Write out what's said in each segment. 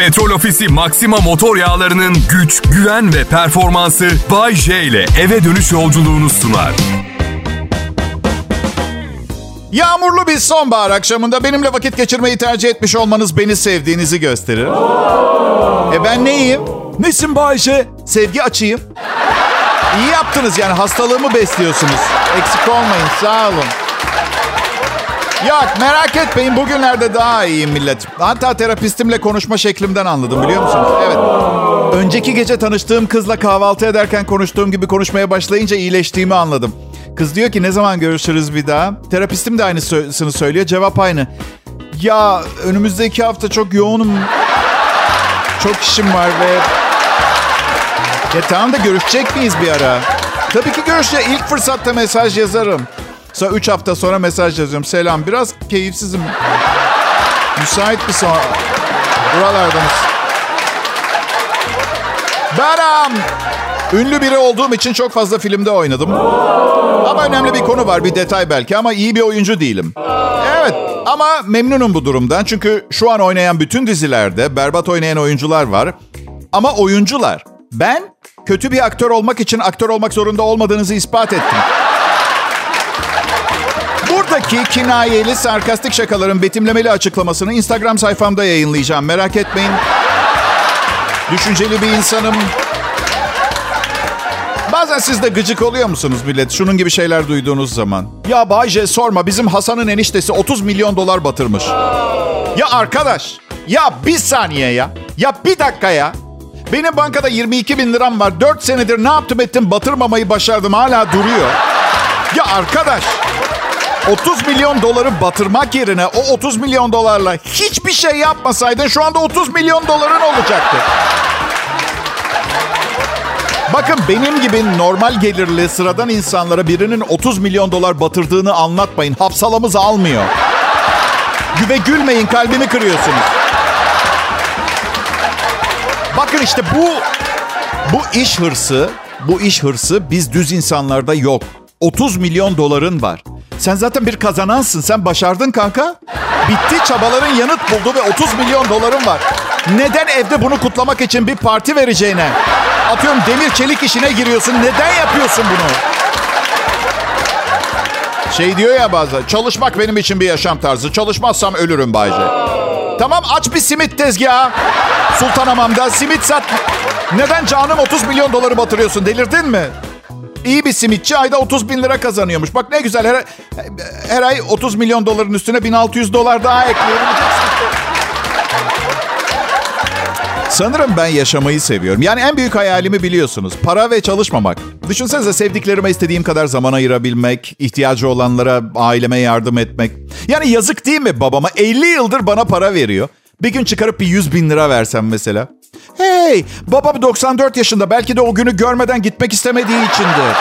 Petrol Ofisi Maxima motor yağlarının güç, güven ve performansı Bay J ile eve dönüş yolculuğunu sunar. Yağmurlu bir sonbahar akşamında benimle vakit geçirmeyi tercih etmiş olmanız beni sevdiğinizi gösterir. E ben neyim? Nesin Bayşe? Sevgi açayım. İyi yaptınız yani hastalığımı besliyorsunuz. Eksik olmayın sağ olun. Yok merak etmeyin bugünlerde daha iyiyim millet. Hatta terapistimle konuşma şeklimden anladım biliyor musunuz? Evet. Önceki gece tanıştığım kızla kahvaltı ederken konuştuğum gibi konuşmaya başlayınca iyileştiğimi anladım. Kız diyor ki ne zaman görüşürüz bir daha? Terapistim de aynısını söylüyor. Cevap aynı. Ya önümüzdeki hafta çok yoğunum. Çok işim var ve... Ya tamam da görüşecek miyiz bir ara? Tabii ki görüşeceğiz. İlk fırsatta mesaj yazarım. Sonra üç hafta sonra mesaj yazıyorum. Selam biraz keyifsizim. Müsait bir sonra. Buralardayız. Beram. Ünlü biri olduğum için çok fazla filmde oynadım. Ama önemli bir konu var, bir detay belki ama iyi bir oyuncu değilim. Evet ama memnunum bu durumdan. Çünkü şu an oynayan bütün dizilerde berbat oynayan oyuncular var. Ama oyuncular. Ben kötü bir aktör olmak için aktör olmak zorunda olmadığınızı ispat ettim. Buradaki kinayeli, sarkastik şakaların betimlemeli açıklamasını Instagram sayfamda yayınlayacağım. Merak etmeyin. Düşünceli bir insanım. Bazen siz de gıcık oluyor musunuz millet? Şunun gibi şeyler duyduğunuz zaman. Ya Bayce sorma bizim Hasan'ın eniştesi 30 milyon dolar batırmış. Ya arkadaş, ya bir saniye ya. Ya bir dakika ya. Benim bankada 22 bin liram var. 4 senedir ne yaptım ettim batırmamayı başardım. Hala duruyor. Ya arkadaş. 30 milyon doları batırmak yerine o 30 milyon dolarla hiçbir şey yapmasaydın şu anda 30 milyon doların olacaktı. Bakın benim gibi normal gelirli sıradan insanlara birinin 30 milyon dolar batırdığını anlatmayın. Hapsalamız almıyor. Ve gülmeyin kalbimi kırıyorsunuz. Bakın işte bu bu iş hırsı, bu iş hırsı biz düz insanlarda yok. 30 milyon doların var. Sen zaten bir kazanansın. Sen başardın kanka. Bitti çabaların yanıt buldu ve 30 milyon doların var. Neden evde bunu kutlamak için bir parti vereceğine? Atıyorum demir çelik işine giriyorsun. Neden yapıyorsun bunu? Şey diyor ya bazen. Çalışmak benim için bir yaşam tarzı. Çalışmazsam ölürüm Bayce. Tamam aç bir simit tezgahı. Sultanamam'da simit sat. Neden canım 30 milyon doları batırıyorsun? Delirdin mi? İyi bir simitçi ayda 30 bin lira kazanıyormuş. Bak ne güzel her, her ay 30 milyon doların üstüne 1600 dolar daha ekleyebileceksin. Sanırım ben yaşamayı seviyorum. Yani en büyük hayalimi biliyorsunuz. Para ve çalışmamak. Düşünsenize sevdiklerime istediğim kadar zaman ayırabilmek, ihtiyacı olanlara aileme yardım etmek. Yani yazık değil mi babama? 50 yıldır bana para veriyor. Bir gün çıkarıp bir 100 bin lira versem mesela. Hey, babam 94 yaşında. Belki de o günü görmeden gitmek istemediği içindir.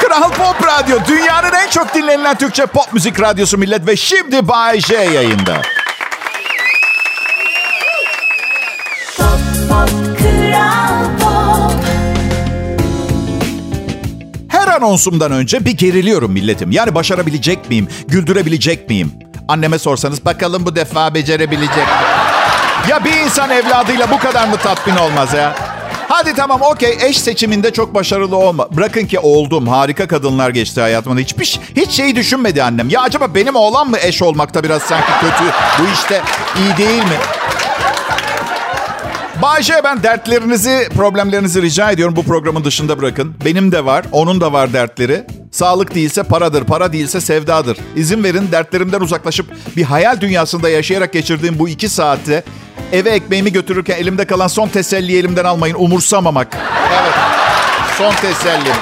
Kral Pop Radyo, dünyanın en çok dinlenilen Türkçe pop müzik radyosu millet ve şimdi Bay J yayında. Her anonsumdan önce bir geriliyorum milletim. Yani başarabilecek miyim? Güldürebilecek miyim? Anneme sorsanız bakalım bu defa becerebilecek mi? Ya bir insan evladıyla bu kadar mı tatmin olmaz ya? Hadi tamam okey eş seçiminde çok başarılı olma. Bırakın ki oldum. Harika kadınlar geçti hayatımda. Hiçbir hiç şeyi düşünmedi annem. Ya acaba benim oğlan mı eş olmakta biraz sanki kötü? Bu işte iyi değil mi? Bayşe ben dertlerinizi, problemlerinizi rica ediyorum bu programın dışında bırakın. Benim de var, onun da var dertleri. Sağlık değilse paradır, para değilse sevdadır. İzin verin dertlerimden uzaklaşıp bir hayal dünyasında yaşayarak geçirdiğim bu iki saatte eve ekmeğimi götürürken elimde kalan son teselliyi elimden almayın. Umursamamak. Evet, son tesellim.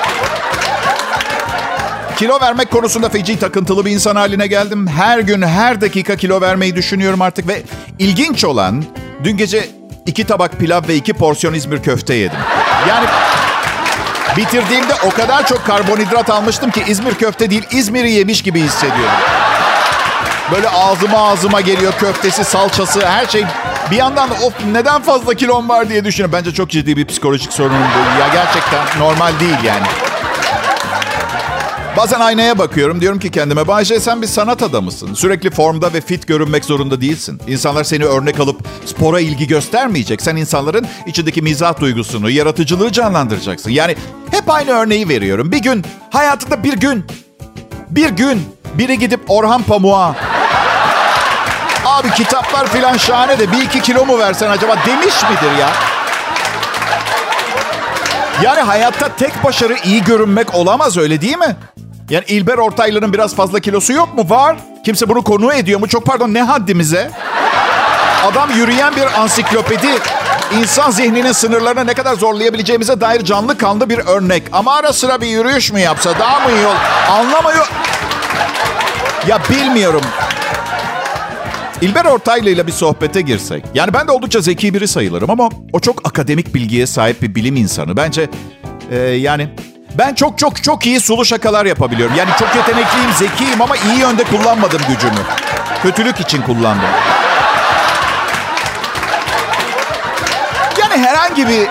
Kilo vermek konusunda feci takıntılı bir insan haline geldim. Her gün, her dakika kilo vermeyi düşünüyorum artık ve ilginç olan dün gece iki tabak pilav ve iki porsiyon İzmir köfte yedim. Yani bitirdiğimde o kadar çok karbonhidrat almıştım ki İzmir köfte değil İzmir'i yemiş gibi hissediyorum. Böyle ağzıma ağzıma geliyor köftesi, salçası, her şey. Bir yandan da of neden fazla kilom var diye düşünüyorum. Bence çok ciddi bir psikolojik sorunum bu. Ya gerçekten normal değil yani. Bazen aynaya bakıyorum diyorum ki kendime Bayce sen bir sanat adamısın. Sürekli formda ve fit görünmek zorunda değilsin. İnsanlar seni örnek alıp spora ilgi göstermeyecek. Sen insanların içindeki mizah duygusunu, yaratıcılığı canlandıracaksın. Yani hep aynı örneği veriyorum. Bir gün, hayatında bir gün, bir gün biri gidip Orhan Pamuk'a Abi kitaplar filan şahane de bir iki kilo mu versen acaba demiş midir ya? Yani hayatta tek başarı iyi görünmek olamaz öyle değil mi? Yani İlber Ortaylı'nın biraz fazla kilosu yok mu? Var. Kimse bunu konu ediyor mu? Çok pardon ne haddimize? Adam yürüyen bir ansiklopedi. İnsan zihninin sınırlarını ne kadar zorlayabileceğimize dair canlı kanlı bir örnek. Ama ara sıra bir yürüyüş mü yapsa daha mı iyi olur? Anlamıyor. Ya bilmiyorum. İlber Ortaylı ile bir sohbete girsek. Yani ben de oldukça zeki biri sayılırım ama o çok akademik bilgiye sahip bir bilim insanı. Bence e, yani ben çok çok çok iyi sulu şakalar yapabiliyorum. Yani çok yetenekliyim, zekiyim ama iyi yönde kullanmadım gücümü. Kötülük için kullandım. Yani herhangi bir...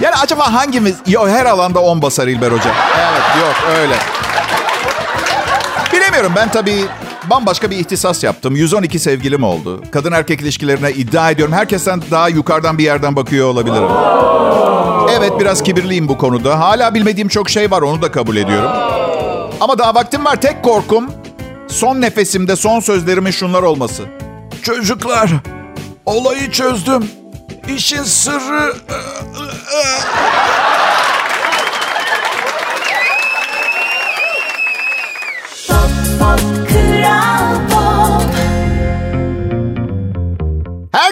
Yani acaba hangimiz... Yok her alanda on basar İlber Hoca. Evet yok öyle. Bilemiyorum ben tabii bambaşka bir ihtisas yaptım. 112 sevgilim oldu. Kadın erkek ilişkilerine iddia ediyorum. Herkesten daha yukarıdan bir yerden bakıyor olabilirim. Evet biraz kibirliyim bu konuda. Hala bilmediğim çok şey var onu da kabul ediyorum. Ama daha vaktim var. Tek korkum son nefesimde son sözlerimin şunlar olması. Çocuklar olayı çözdüm. İşin sırrı...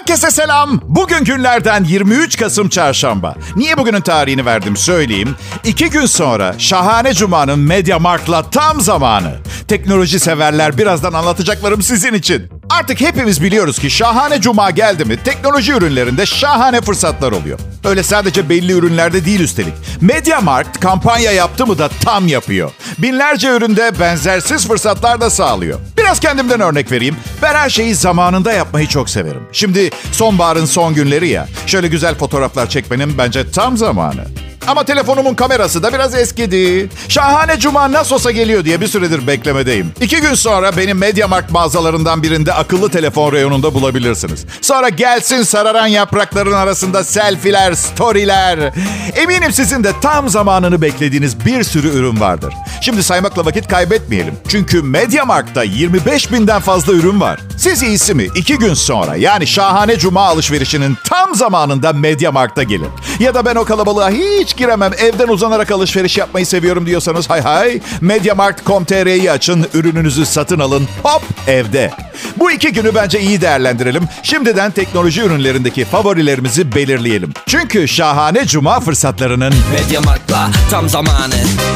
Herkese selam. Bugün günlerden 23 Kasım Çarşamba. Niye bugünün tarihini verdim söyleyeyim. İki gün sonra Şahane Cuma'nın Media Markt'la tam zamanı. Teknoloji severler birazdan anlatacaklarım sizin için. Artık hepimiz biliyoruz ki şahane cuma geldi mi teknoloji ürünlerinde şahane fırsatlar oluyor. Öyle sadece belli ürünlerde değil üstelik. MediaMarkt kampanya yaptı mı da tam yapıyor. Binlerce üründe benzersiz fırsatlar da sağlıyor. Biraz kendimden örnek vereyim. Ben her şeyi zamanında yapmayı çok severim. Şimdi sonbaharın son günleri ya. Şöyle güzel fotoğraflar çekmenin bence tam zamanı. Ama telefonumun kamerası da biraz eskidi. Şahane cuma nasıl olsa geliyor diye bir süredir beklemedeyim. İki gün sonra benim Mediamarkt mağazalarından birinde akıllı telefon reyonunda bulabilirsiniz. Sonra gelsin sararan yaprakların arasında selfiler, storyler. Eminim sizin de tam zamanını beklediğiniz bir sürü ürün vardır. Şimdi saymakla vakit kaybetmeyelim. Çünkü Mediamarkt'ta 25 binden fazla ürün var. Siz iyisi mi? İki gün sonra yani şahane cuma alışverişinin tam zamanında Mediamarkt'a gelin. Ya da ben o kalabalığa hiç giremem evden uzanarak alışveriş yapmayı seviyorum diyorsanız hay hay Mediamarkt.com.tr'yi açın ürününüzü satın alın hop evde. Bu iki günü bence iyi değerlendirelim. Şimdiden teknoloji ürünlerindeki favorilerimizi belirleyelim. Çünkü şahane cuma fırsatlarının Mediamarkt'la tam zamanı.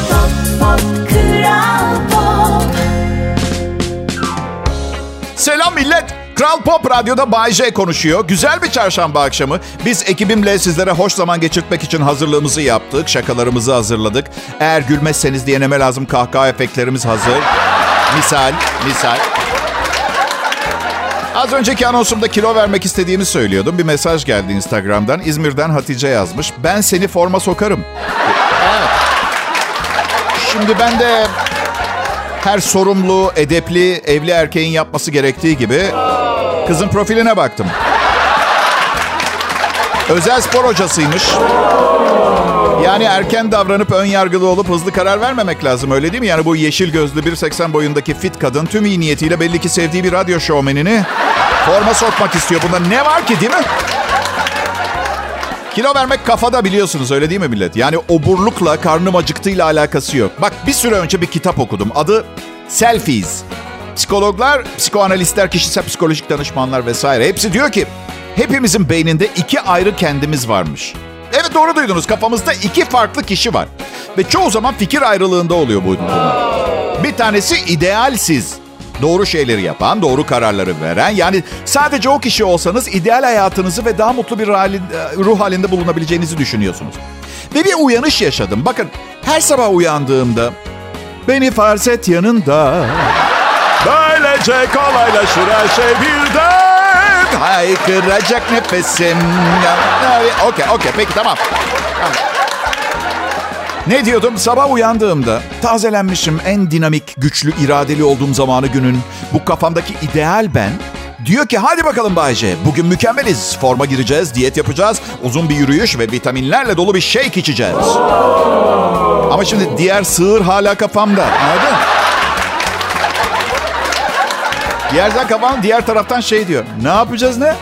Pop, pop, kral pop. Selam millet. Kral Pop Radyo'da Bay J konuşuyor. Güzel bir çarşamba akşamı. Biz ekibimle sizlere hoş zaman geçirtmek için hazırlığımızı yaptık. Şakalarımızı hazırladık. Eğer gülmezseniz diye neme lazım kahkaha efektlerimiz hazır. Misal, misal. Az önceki anonsumda kilo vermek istediğimi söylüyordum. Bir mesaj geldi Instagram'dan. İzmir'den Hatice yazmış. Ben seni forma sokarım. Evet. Şimdi ben de her sorumlu, edepli, evli erkeğin yapması gerektiği gibi kızın profiline baktım. Özel spor hocasıymış. Yani erken davranıp ön yargılı olup hızlı karar vermemek lazım öyle değil mi? Yani bu yeşil gözlü 1.80 boyundaki fit kadın tüm iyi niyetiyle belli ki sevdiği bir radyo şovmenini forma sokmak istiyor. Bunda ne var ki değil mi? Kilo vermek kafada biliyorsunuz öyle değil mi millet? Yani oburlukla karnım acıktığıyla alakası yok. Bak bir süre önce bir kitap okudum. Adı Selfies. Psikologlar, psikoanalistler, kişisel psikolojik danışmanlar vesaire hepsi diyor ki hepimizin beyninde iki ayrı kendimiz varmış. Evet doğru duydunuz. Kafamızda iki farklı kişi var. Ve çoğu zaman fikir ayrılığında oluyor bu bunlar. Bir tanesi idealsiz. Doğru şeyleri yapan, doğru kararları veren. Yani sadece o kişi olsanız ideal hayatınızı ve daha mutlu bir hali- ruh halinde bulunabileceğinizi düşünüyorsunuz. Ve bir uyanış yaşadım. Bakın her sabah uyandığımda beni farz et yanında. Böylece kolaylaşır her şey birden. Haykıracak nefesim. Okey, okey. Peki tamam. Tamam. Ne diyordum? Sabah uyandığımda tazelenmişim en dinamik, güçlü, iradeli olduğum zamanı günün bu kafamdaki ideal ben diyor ki hadi bakalım Bayce bugün mükemmeliz. Forma gireceğiz, diyet yapacağız, uzun bir yürüyüş ve vitaminlerle dolu bir shake içeceğiz. Ama şimdi diğer sığır hala kafamda. Anladın? Diğerden kafam diğer taraftan şey diyor. Ne yapacağız ne?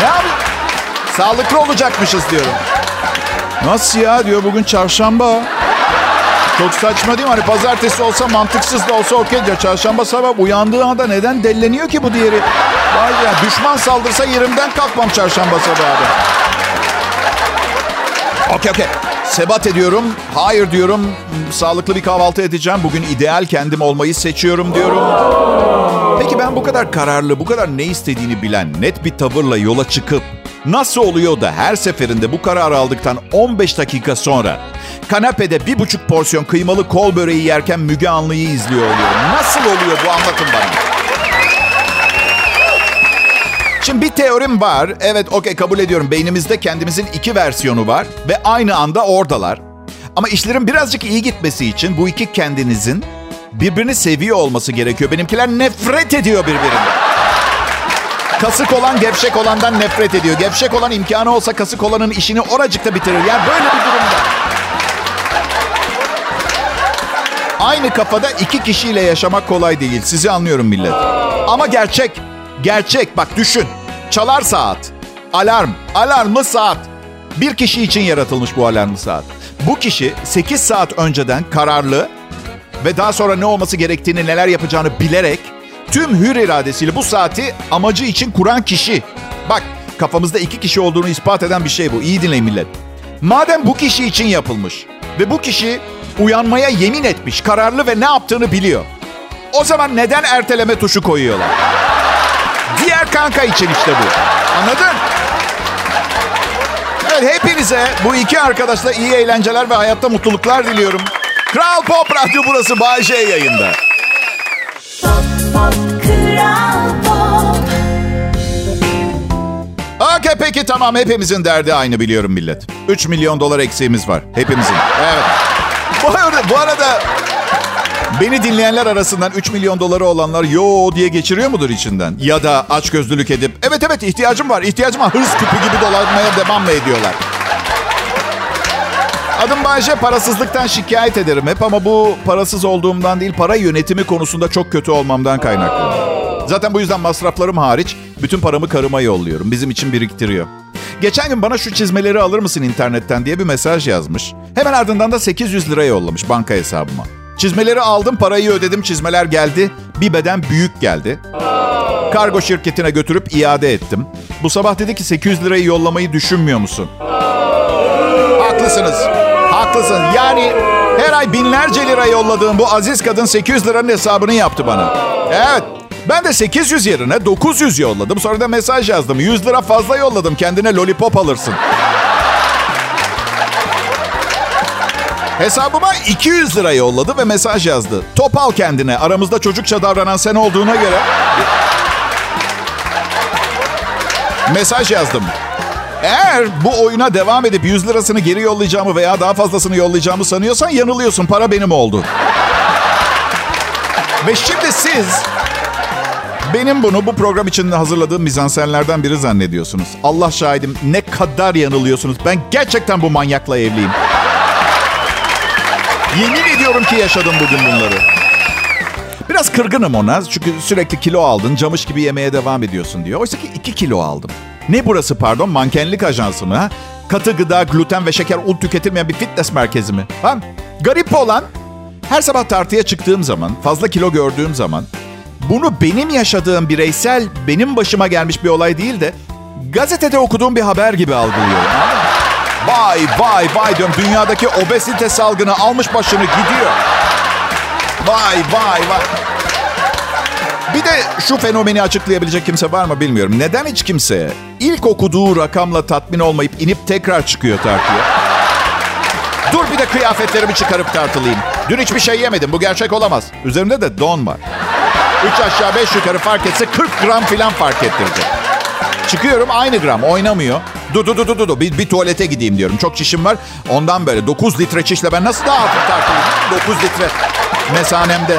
Ne yap? Sağlıklı olacakmışız diyorum. Nasıl ya diyor bugün çarşamba. Çok saçma değil mi? Hani pazartesi olsa mantıksız da olsa okey diyor. Çarşamba sabah uyandığı anda neden delleniyor ki bu diğeri? Vay ya düşman saldırsa yerimden kalkmam çarşamba sabahı. Okey okey. Sebat ediyorum. Hayır diyorum. Sağlıklı bir kahvaltı edeceğim. Bugün ideal kendim olmayı seçiyorum diyorum. Peki ben bu kadar kararlı, bu kadar ne istediğini bilen, net bir tavırla yola çıkıp nasıl oluyor da her seferinde bu kararı aldıktan 15 dakika sonra kanepede bir buçuk porsiyon kıymalı kol böreği yerken Müge Anlı'yı izliyor oluyor? Nasıl oluyor bu anlatın bana. Şimdi bir teorim var. Evet okey kabul ediyorum. Beynimizde kendimizin iki versiyonu var ve aynı anda oradalar. Ama işlerin birazcık iyi gitmesi için bu iki kendinizin birbirini seviyor olması gerekiyor. Benimkiler nefret ediyor birbirinden. Kasık olan gevşek olandan nefret ediyor. Gevşek olan imkanı olsa kasık olanın işini oracıkta bitirir. Yani böyle bir durumda. Aynı kafada iki kişiyle yaşamak kolay değil. Sizi anlıyorum millet. Ama gerçek. Gerçek. Bak düşün. Çalar saat. Alarm. Alarmlı saat. Bir kişi için yaratılmış bu alarmlı saat. Bu kişi 8 saat önceden kararlı ve daha sonra ne olması gerektiğini, neler yapacağını bilerek tüm hür iradesiyle bu saati amacı için kuran kişi. Bak kafamızda iki kişi olduğunu ispat eden bir şey bu. İyi dinleyin millet. Madem bu kişi için yapılmış ve bu kişi uyanmaya yemin etmiş, kararlı ve ne yaptığını biliyor. O zaman neden erteleme tuşu koyuyorlar? Diğer kanka için işte bu. Anladın? Evet hepinize bu iki arkadaşla iyi eğlenceler ve hayatta mutluluklar diliyorum. Kral Pop Radyo burası J yayında. Pop peki tamam hepimizin derdi aynı biliyorum millet. 3 milyon dolar eksiğimiz var. Hepimizin. Evet. Bu arada, bu arada beni dinleyenler arasından 3 milyon doları olanlar yo diye geçiriyor mudur içinden? Ya da açgözlülük edip evet evet ihtiyacım var ihtiyacım var hırs küpü gibi dolanmaya devam mı ediyorlar? Adım Bayce parasızlıktan şikayet ederim hep ama bu parasız olduğumdan değil para yönetimi konusunda çok kötü olmamdan kaynaklı. Zaten bu yüzden masraflarım hariç bütün paramı karıma yolluyorum. Bizim için biriktiriyor. Geçen gün bana şu çizmeleri alır mısın internetten diye bir mesaj yazmış. Hemen ardından da 800 lira yollamış banka hesabıma. Çizmeleri aldım, parayı ödedim, çizmeler geldi. Bir beden büyük geldi. Kargo şirketine götürüp iade ettim. Bu sabah dedi ki 800 lirayı yollamayı düşünmüyor musun? Haklısınız. Haklısın. Yani her ay binlerce lira yolladığım bu aziz kadın 800 liranın hesabını yaptı bana. Evet. Ben de 800 yerine 900 yolladım. Sonra da mesaj yazdım. 100 lira fazla yolladım. Kendine lollipop alırsın. Hesabıma 200 lira yolladı ve mesaj yazdı. Top al kendine. Aramızda çocukça davranan sen olduğuna göre. mesaj yazdım. Eğer bu oyuna devam edip 100 lirasını geri yollayacağımı veya daha fazlasını yollayacağımı sanıyorsan yanılıyorsun. Para benim oldu. Ve şimdi siz benim bunu bu program için hazırladığım mizansenlerden biri zannediyorsunuz. Allah şahidim ne kadar yanılıyorsunuz. Ben gerçekten bu manyakla evliyim. Yemin ediyorum ki yaşadım bugün bunları. Biraz kırgınım ona çünkü sürekli kilo aldın, camış gibi yemeye devam ediyorsun diyor. Oysa ki 2 kilo aldım. Ne burası pardon? Mankenlik ajansı mı? Ha? Katı gıda, gluten ve şeker, un tüketilmeyen bir fitness merkezi mi? Ha? Garip olan her sabah tartıya çıktığım zaman, fazla kilo gördüğüm zaman bunu benim yaşadığım bireysel, benim başıma gelmiş bir olay değil de gazetede okuduğum bir haber gibi algılıyorum. Vay vay vay diyorum dünyadaki obezite salgını almış başını gidiyor. Vay vay vay. Bir de şu fenomeni açıklayabilecek kimse var mı bilmiyorum. Neden hiç kimse ilk okuduğu rakamla tatmin olmayıp inip tekrar çıkıyor tartıya? Dur bir de kıyafetlerimi çıkarıp tartılayım. Dün hiçbir şey yemedim. Bu gerçek olamaz. Üzerimde de don var. Üç aşağı beş yukarı fark etse 40 gram falan fark ettirecek. Çıkıyorum aynı gram oynamıyor. Dur dur dur dur dur. Bir, bir tuvalete gideyim diyorum. Çok çişim var. Ondan böyle 9 litre çişle ben nasıl daha hafif tartılayım? 9 litre mesanemde.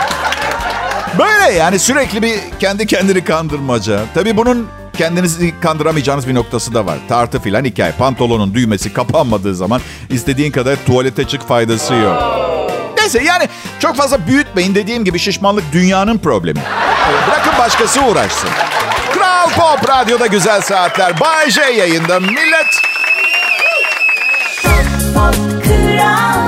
Böyle yani sürekli bir kendi kendini kandırmaca. Tabii bunun kendinizi kandıramayacağınız bir noktası da var. Tartı filan hikaye. Pantolonun düğmesi kapanmadığı zaman istediğin kadar tuvalete çık faydası yok. Neyse yani çok fazla büyütmeyin. Dediğim gibi şişmanlık dünyanın problemi. Bırakın başkası uğraşsın. Kral Pop Radyo'da güzel saatler. Bay J yayında. Millet Pop, Kral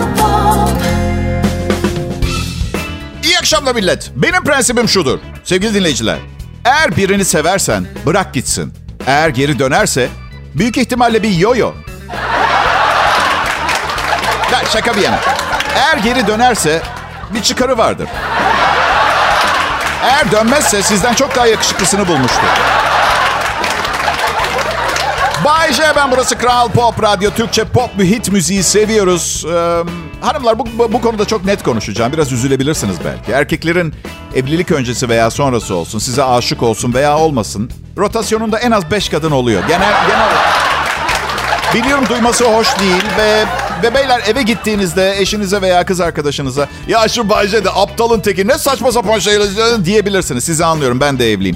akşamlar millet. Benim prensibim şudur. Sevgili dinleyiciler. Eğer birini seversen bırak gitsin. Eğer geri dönerse büyük ihtimalle bir yo-yo. Ya şaka bir yana. Eğer geri dönerse bir çıkarı vardır. Eğer dönmezse sizden çok daha yakışıklısını bulmuştur. Bay J ben burası Kral Pop Radyo. Türkçe pop bir hit müziği seviyoruz. Ee, hanımlar bu, bu, konuda çok net konuşacağım. Biraz üzülebilirsiniz belki. Erkeklerin evlilik öncesi veya sonrası olsun, size aşık olsun veya olmasın. Rotasyonunda en az 5 kadın oluyor. Genel, genel Biliyorum duyması hoş değil ve ve beyler eve gittiğinizde eşinize veya kız arkadaşınıza ya şu Bayce de aptalın teki ne saçma sapan şeyler diyebilirsiniz. Sizi anlıyorum ben de evliyim.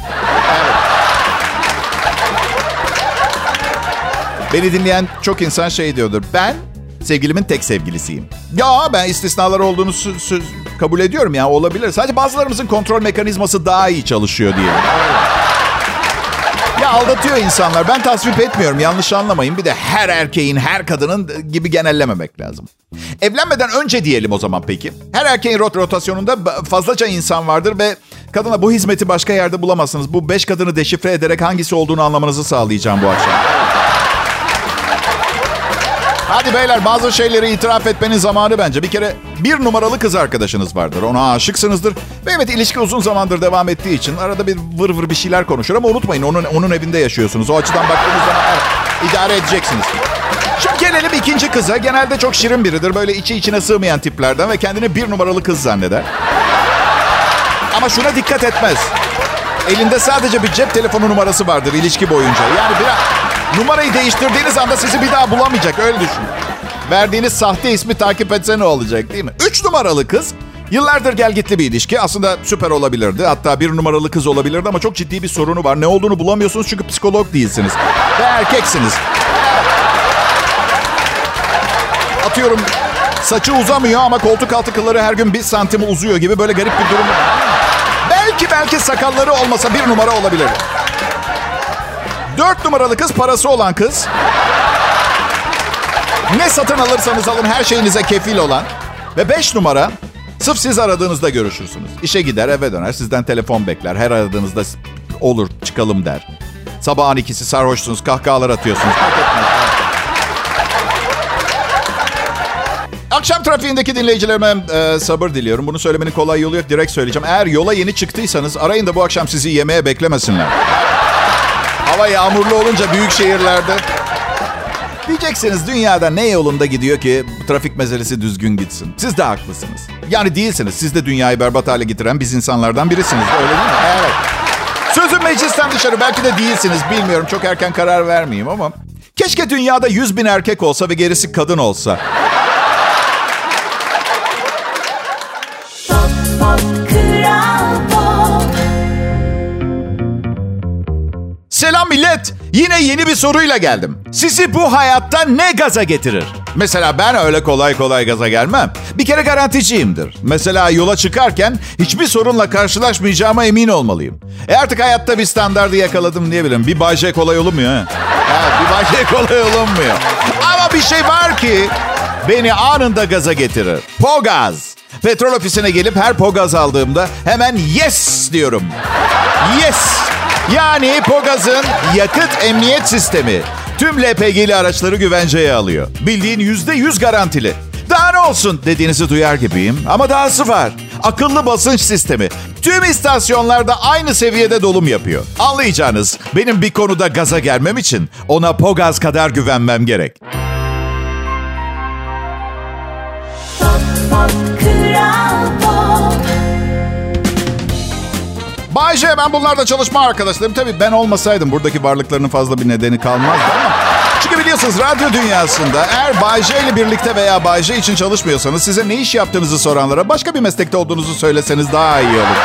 Beni dinleyen çok insan şey diyordur. Ben sevgilimin tek sevgilisiyim. Ya ben istisnalar olduğunu sö- sö- kabul ediyorum ya olabilir. Sadece bazılarımızın kontrol mekanizması daha iyi çalışıyor diye. Ya aldatıyor insanlar. Ben tasvip etmiyorum. Yanlış anlamayın. Bir de her erkeğin, her kadının gibi genellememek lazım. Evlenmeden önce diyelim o zaman peki. Her erkeğin rot rotasyonunda fazlaca insan vardır ve kadına bu hizmeti başka yerde bulamazsınız. Bu beş kadını deşifre ederek hangisi olduğunu anlamanızı sağlayacağım bu akşam. Hadi beyler bazı şeyleri itiraf etmenin zamanı bence. Bir kere bir numaralı kız arkadaşınız vardır. Ona aşıksınızdır. Ve evet ilişki uzun zamandır devam ettiği için arada bir vır vır bir şeyler konuşur. Ama unutmayın onun, onun evinde yaşıyorsunuz. O açıdan baktığınız zaman evet, idare edeceksiniz. Şimdi gelelim ikinci kıza. Genelde çok şirin biridir. Böyle içi içine sığmayan tiplerden ve kendini bir numaralı kız zanneder. Ama şuna dikkat etmez. Elinde sadece bir cep telefonu numarası vardır ilişki boyunca. Yani biraz numarayı değiştirdiğiniz anda sizi bir daha bulamayacak öyle düşün. Verdiğiniz sahte ismi takip etse ne olacak değil mi? Üç numaralı kız yıllardır gelgitli bir ilişki. Aslında süper olabilirdi. Hatta bir numaralı kız olabilirdi ama çok ciddi bir sorunu var. Ne olduğunu bulamıyorsunuz çünkü psikolog değilsiniz. Ve erkeksiniz. Atıyorum saçı uzamıyor ama koltuk altı kılları her gün bir santim uzuyor gibi böyle garip bir durum. Belki belki sakalları olmasa bir numara olabilir. Dört numaralı kız parası olan kız. Ne satın alırsanız alın her şeyinize kefil olan. Ve beş numara sırf siz aradığınızda görüşürsünüz. İşe gider eve döner sizden telefon bekler. Her aradığınızda olur çıkalım der. Sabahın ikisi sarhoşsunuz kahkahalar atıyorsunuz. Akşam trafiğindeki dinleyicilerime e, sabır diliyorum. Bunu söylemenin kolay yolu yok. Direkt söyleyeceğim. Eğer yola yeni çıktıysanız arayın da bu akşam sizi yemeğe beklemesinler. Hava yağmurlu olunca büyük şehirlerde. Diyeceksiniz dünyada ne yolunda gidiyor ki trafik meselesi düzgün gitsin. Siz de haklısınız. Yani değilsiniz. Siz de dünyayı berbat hale getiren biz insanlardan birisiniz. Öyle değil mi? Evet. Sözüm meclisten dışarı. Belki de değilsiniz. Bilmiyorum. Çok erken karar vermeyeyim ama. Keşke dünyada 100 bin erkek olsa ve gerisi kadın olsa. Millet. Yine yeni bir soruyla geldim. Sizi bu hayatta ne gaza getirir? Mesela ben öyle kolay kolay gaza gelmem. Bir kere garanticiyimdir. Mesela yola çıkarken hiçbir sorunla karşılaşmayacağıma emin olmalıyım. E artık hayatta bir standardı yakaladım diye bileyim. Bir Bay kolay olunmuyor ha. Evet, bir Bay kolay olunmuyor. Ama bir şey var ki beni anında gaza getirir. Pogaz. Petrol ofisine gelip her pogaz aldığımda hemen yes diyorum. Yes. Yani Pogaz'ın yakıt emniyet sistemi tüm LPG'li araçları güvenceye alıyor. Bildiğin yüzde yüz garantili. Daha ne olsun dediğinizi duyar gibiyim ama dahası var. Akıllı basınç sistemi. Tüm istasyonlarda aynı seviyede dolum yapıyor. Anlayacağınız benim bir konuda gaza gelmem için ona Pogaz kadar güvenmem gerek. Bay J ben bunlarda çalışma arkadaşlarım. Tabii ben olmasaydım buradaki varlıklarının fazla bir nedeni kalmazdı ama. Çünkü Biliyorsunuz radyo dünyasında eğer Bay J ile birlikte veya Bay J için çalışmıyorsanız size ne iş yaptığınızı soranlara başka bir meslekte olduğunuzu söyleseniz daha iyi olur.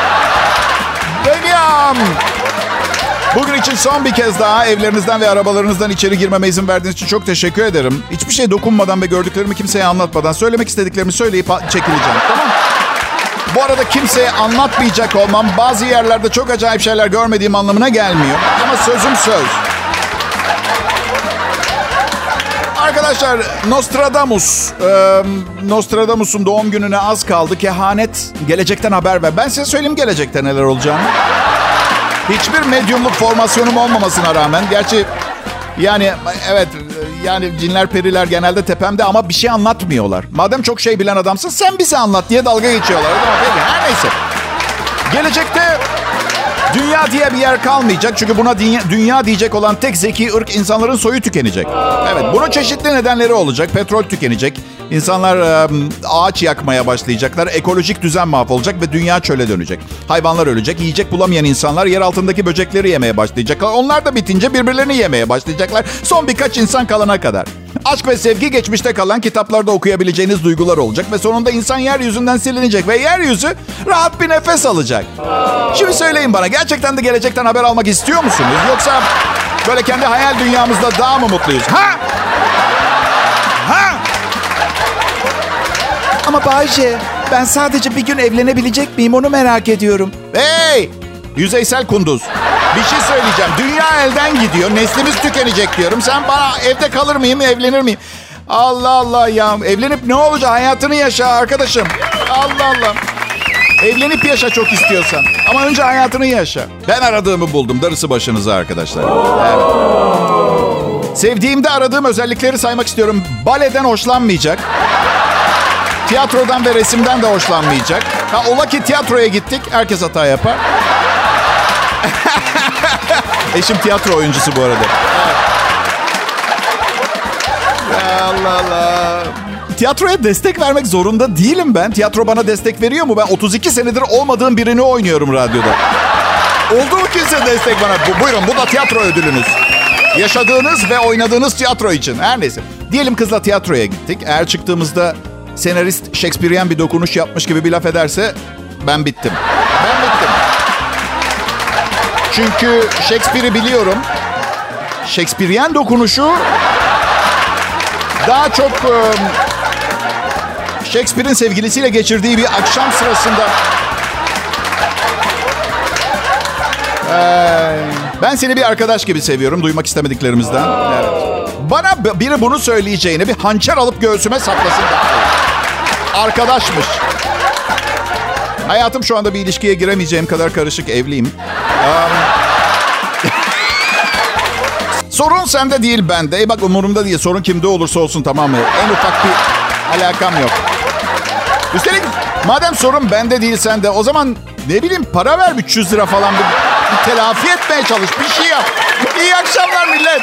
Benim. Bugün için son bir kez daha evlerinizden ve arabalarınızdan içeri girmeme izin verdiğiniz için çok teşekkür ederim. Hiçbir şey dokunmadan ve gördüklerimi kimseye anlatmadan söylemek istediklerimi söyleyip çekileceğim. Bu arada kimseye anlatmayacak olmam bazı yerlerde çok acayip şeyler görmediğim anlamına gelmiyor. Ama sözüm söz. Arkadaşlar Nostradamus, e, Nostradamus'un doğum gününe az kaldı. Kehanet gelecekten haber ver. Ben size söyleyeyim gelecekte neler olacağını. Hiçbir medyumluk formasyonum olmamasına rağmen, gerçi yani evet yani cinler periler genelde tepemde ama bir şey anlatmıyorlar. Madem çok şey bilen adamsın sen bize anlat diye dalga geçiyorlar. Her neyse. Gelecekte Dünya diye bir yer kalmayacak. Çünkü buna dünya, dünya diyecek olan tek zeki ırk insanların soyu tükenecek. Evet bunun çeşitli nedenleri olacak. Petrol tükenecek. İnsanlar ağaç yakmaya başlayacaklar. Ekolojik düzen mahvolacak ve dünya çöle dönecek. Hayvanlar ölecek. Yiyecek bulamayan insanlar yer altındaki böcekleri yemeye başlayacaklar. Onlar da bitince birbirlerini yemeye başlayacaklar. Son birkaç insan kalana kadar. Aşk ve sevgi geçmişte kalan kitaplarda okuyabileceğiniz duygular olacak ve sonunda insan yeryüzünden silinecek ve yeryüzü rahat bir nefes alacak. Şimdi söyleyin bana gerçekten de gelecekten haber almak istiyor musunuz? Yoksa böyle kendi hayal dünyamızda daha mı mutluyuz? Ha? Ha? Ama Bayce ben sadece bir gün evlenebilecek miyim onu merak ediyorum. Hey! Yüzeysel kunduz. Bir şey söyleyeceğim. Dünya elden gidiyor. Neslimiz tükenecek diyorum. Sen bana evde kalır mıyım, evlenir miyim? Allah Allah ya. Evlenip ne olacak? Hayatını yaşa arkadaşım. Allah Allah. Evlenip yaşa çok istiyorsan. Ama önce hayatını yaşa. Ben aradığımı buldum. Darısı başınıza arkadaşlar. Evet. Sevdiğimde aradığım özellikleri saymak istiyorum. Baleden hoşlanmayacak. Tiyatrodan ve resimden de hoşlanmayacak. Ha, ola ki tiyatroya gittik. Herkes hata yapar. Eşim tiyatro oyuncusu bu arada. Allah Allah. Tiyatroya destek vermek zorunda değilim ben. Tiyatro bana destek veriyor mu? Ben 32 senedir olmadığım birini oynuyorum radyoda. Oldu mu kimse destek bana? Bu, buyurun bu da tiyatro ödülünüz. Yaşadığınız ve oynadığınız tiyatro için. Her neyse. Diyelim kızla tiyatroya gittik. Eğer çıktığımızda senarist Shakespearean bir dokunuş yapmış gibi bir laf ederse. Ben bittim. Çünkü Shakespeare'i biliyorum. Shakespearean dokunuşu daha çok Shakespeare'in sevgilisiyle geçirdiği bir akşam sırasında ben seni bir arkadaş gibi seviyorum duymak istemediklerimizden. Evet. Bana biri bunu söyleyeceğini bir hançer alıp göğsüme iyi. Arkadaşmış. Hayatım şu anda bir ilişkiye giremeyeceğim kadar karışık evliyim. Um, sorun sende değil bende. E bak umurumda değil. Sorun kimde olursa olsun tamam mı? En ufak bir alakam yok. Üstelik madem sorun bende değil sende o zaman ne bileyim para ver 300 lira falan bir, bir telafi etmeye çalış. Bir şey yap. İyi akşamlar millet.